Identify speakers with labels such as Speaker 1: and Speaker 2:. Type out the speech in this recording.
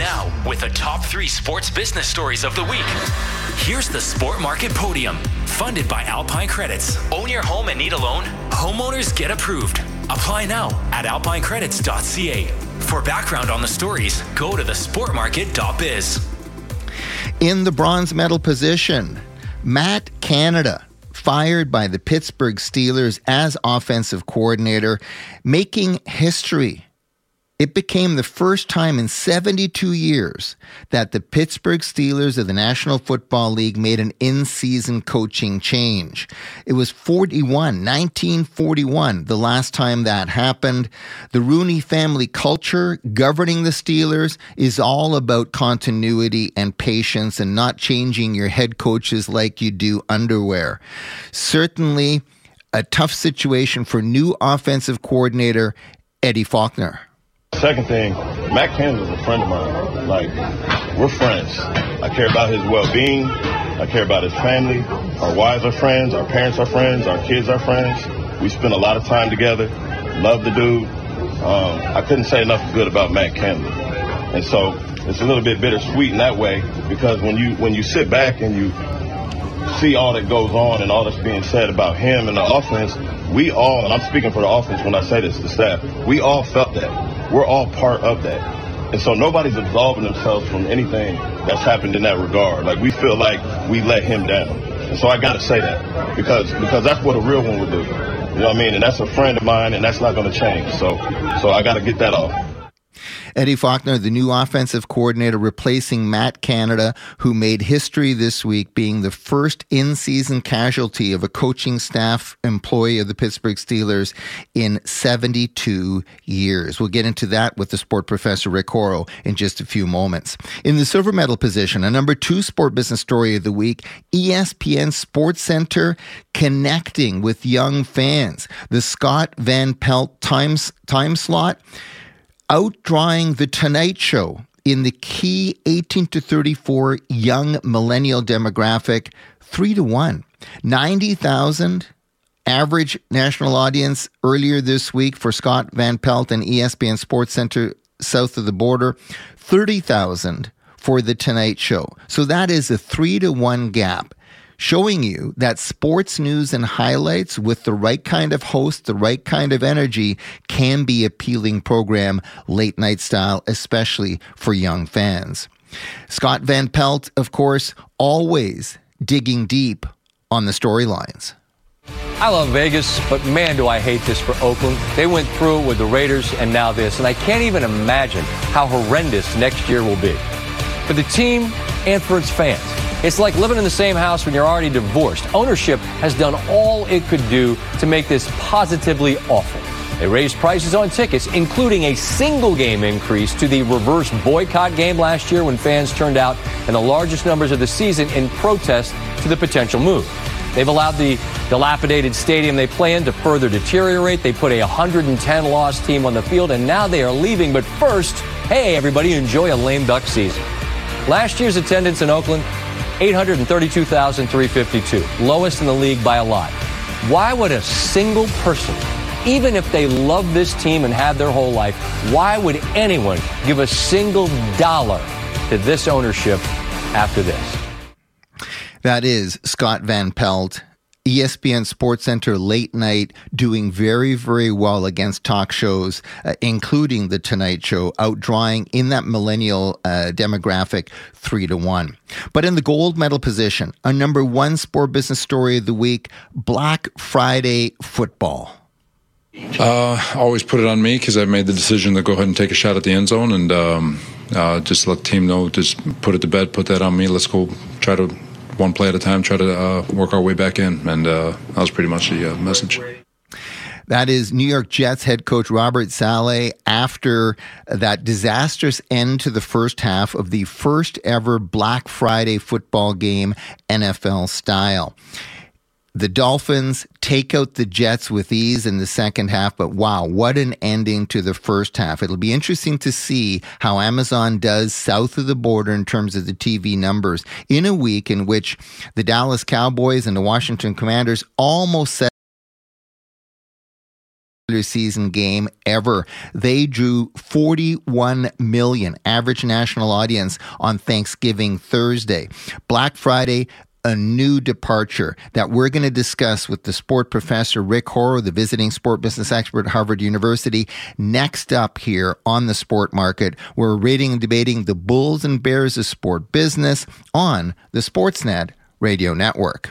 Speaker 1: Now, with the top three sports business stories of the week, here's the Sport Market Podium, funded by Alpine Credits. Own your home and need a loan? Homeowners get approved. Apply now at alpinecredits.ca. For background on the stories, go to the thesportmarket.biz.
Speaker 2: In the bronze medal position, Matt Canada fired by the Pittsburgh Steelers as offensive coordinator, making history it became the first time in 72 years that the Pittsburgh Steelers of the National Football League made an in season coaching change. It was 41, 1941, the last time that happened. The Rooney family culture governing the Steelers is all about continuity and patience and not changing your head coaches like you do underwear. Certainly, a tough situation for new offensive coordinator Eddie Faulkner.
Speaker 3: Second thing, Matt Canada is a friend of mine. Like, we're friends. I care about his well-being. I care about his family. Our wives are friends. Our parents are friends. Our kids are friends. We spend a lot of time together. Love the dude. Um, I couldn't say enough good about Matt Canada. And so it's a little bit bittersweet in that way because when you when you sit back and you see all that goes on and all that's being said about him and the offense, we all, and I'm speaking for the offense when I say this, the staff, we all felt that we're all part of that. And so nobody's absolving themselves from anything that's happened in that regard. Like we feel like we let him down. And so I got to say that because because that's what a real one would do. You know what I mean? And that's a friend of mine, and that's not to change. So so I got to get that off.
Speaker 2: Eddie Faulkner, the new offensive coordinator, replacing Matt Canada, who made history this week, being the first in season casualty of a coaching staff employee of the Pittsburgh Steelers in 72 years. We'll get into that with the sport professor Rick Horrow in just a few moments. In the silver medal position, a number two sport business story of the week ESPN Sports Center connecting with young fans. The Scott Van Pelt times time slot outdrawing The Tonight Show in the key 18 to 34 young millennial demographic, three to one. 90,000 average national audience earlier this week for Scott Van Pelt and ESPN Sports Center south of the border, 30,000 for The Tonight Show. So that is a three to one gap showing you that sports news and highlights with the right kind of host, the right kind of energy can be a appealing program late night style, especially for young fans. Scott Van Pelt, of course, always digging deep on the storylines.
Speaker 4: I love Vegas, but man, do I hate this for Oakland. They went through it with the Raiders and now this, and I can't even imagine how horrendous next year will be. For the team and for its fans. It's like living in the same house when you're already divorced. Ownership has done all it could do to make this positively awful. They raised prices on tickets, including a single game increase to the reverse boycott game last year when fans turned out in the largest numbers of the season in protest to the potential move. They've allowed the dilapidated stadium they play in to further deteriorate. They put a 110 loss team on the field, and now they are leaving. But first, hey, everybody, enjoy a lame duck season. Last year's attendance in Oakland 832,352, lowest in the league by a lot. Why would a single person, even if they love this team and have their whole life, why would anyone give a single dollar to this ownership after this?
Speaker 2: That is Scott Van Pelt ESPN Sports Center late night doing very, very well against talk shows, uh, including The Tonight Show, outdrawing in that millennial uh, demographic three to one. But in the gold medal position, a number one sport business story of the week Black Friday football.
Speaker 5: Uh, always put it on me because I made the decision to go ahead and take a shot at the end zone and um, uh, just let the team know, just put it to bed, put that on me. Let's go try to one play at a time, try to uh, work our way back in. And uh, that was pretty much the uh, message.
Speaker 2: That is New York Jets head coach Robert Saleh after that disastrous end to the first half of the first ever Black Friday football game, NFL style. The Dolphins take out the Jets with ease in the second half, but wow, what an ending to the first half. It'll be interesting to see how Amazon does south of the border in terms of the TV numbers in a week in which the Dallas Cowboys and the Washington Commanders almost set season game ever. They drew 41 million average national audience on Thanksgiving Thursday. Black Friday a new departure that we're going to discuss with the sport professor Rick Horrow, the visiting sport business expert at Harvard University. Next up here on the sport market, we're reading and debating the bulls and bears of sport business on the Sportsnet radio network.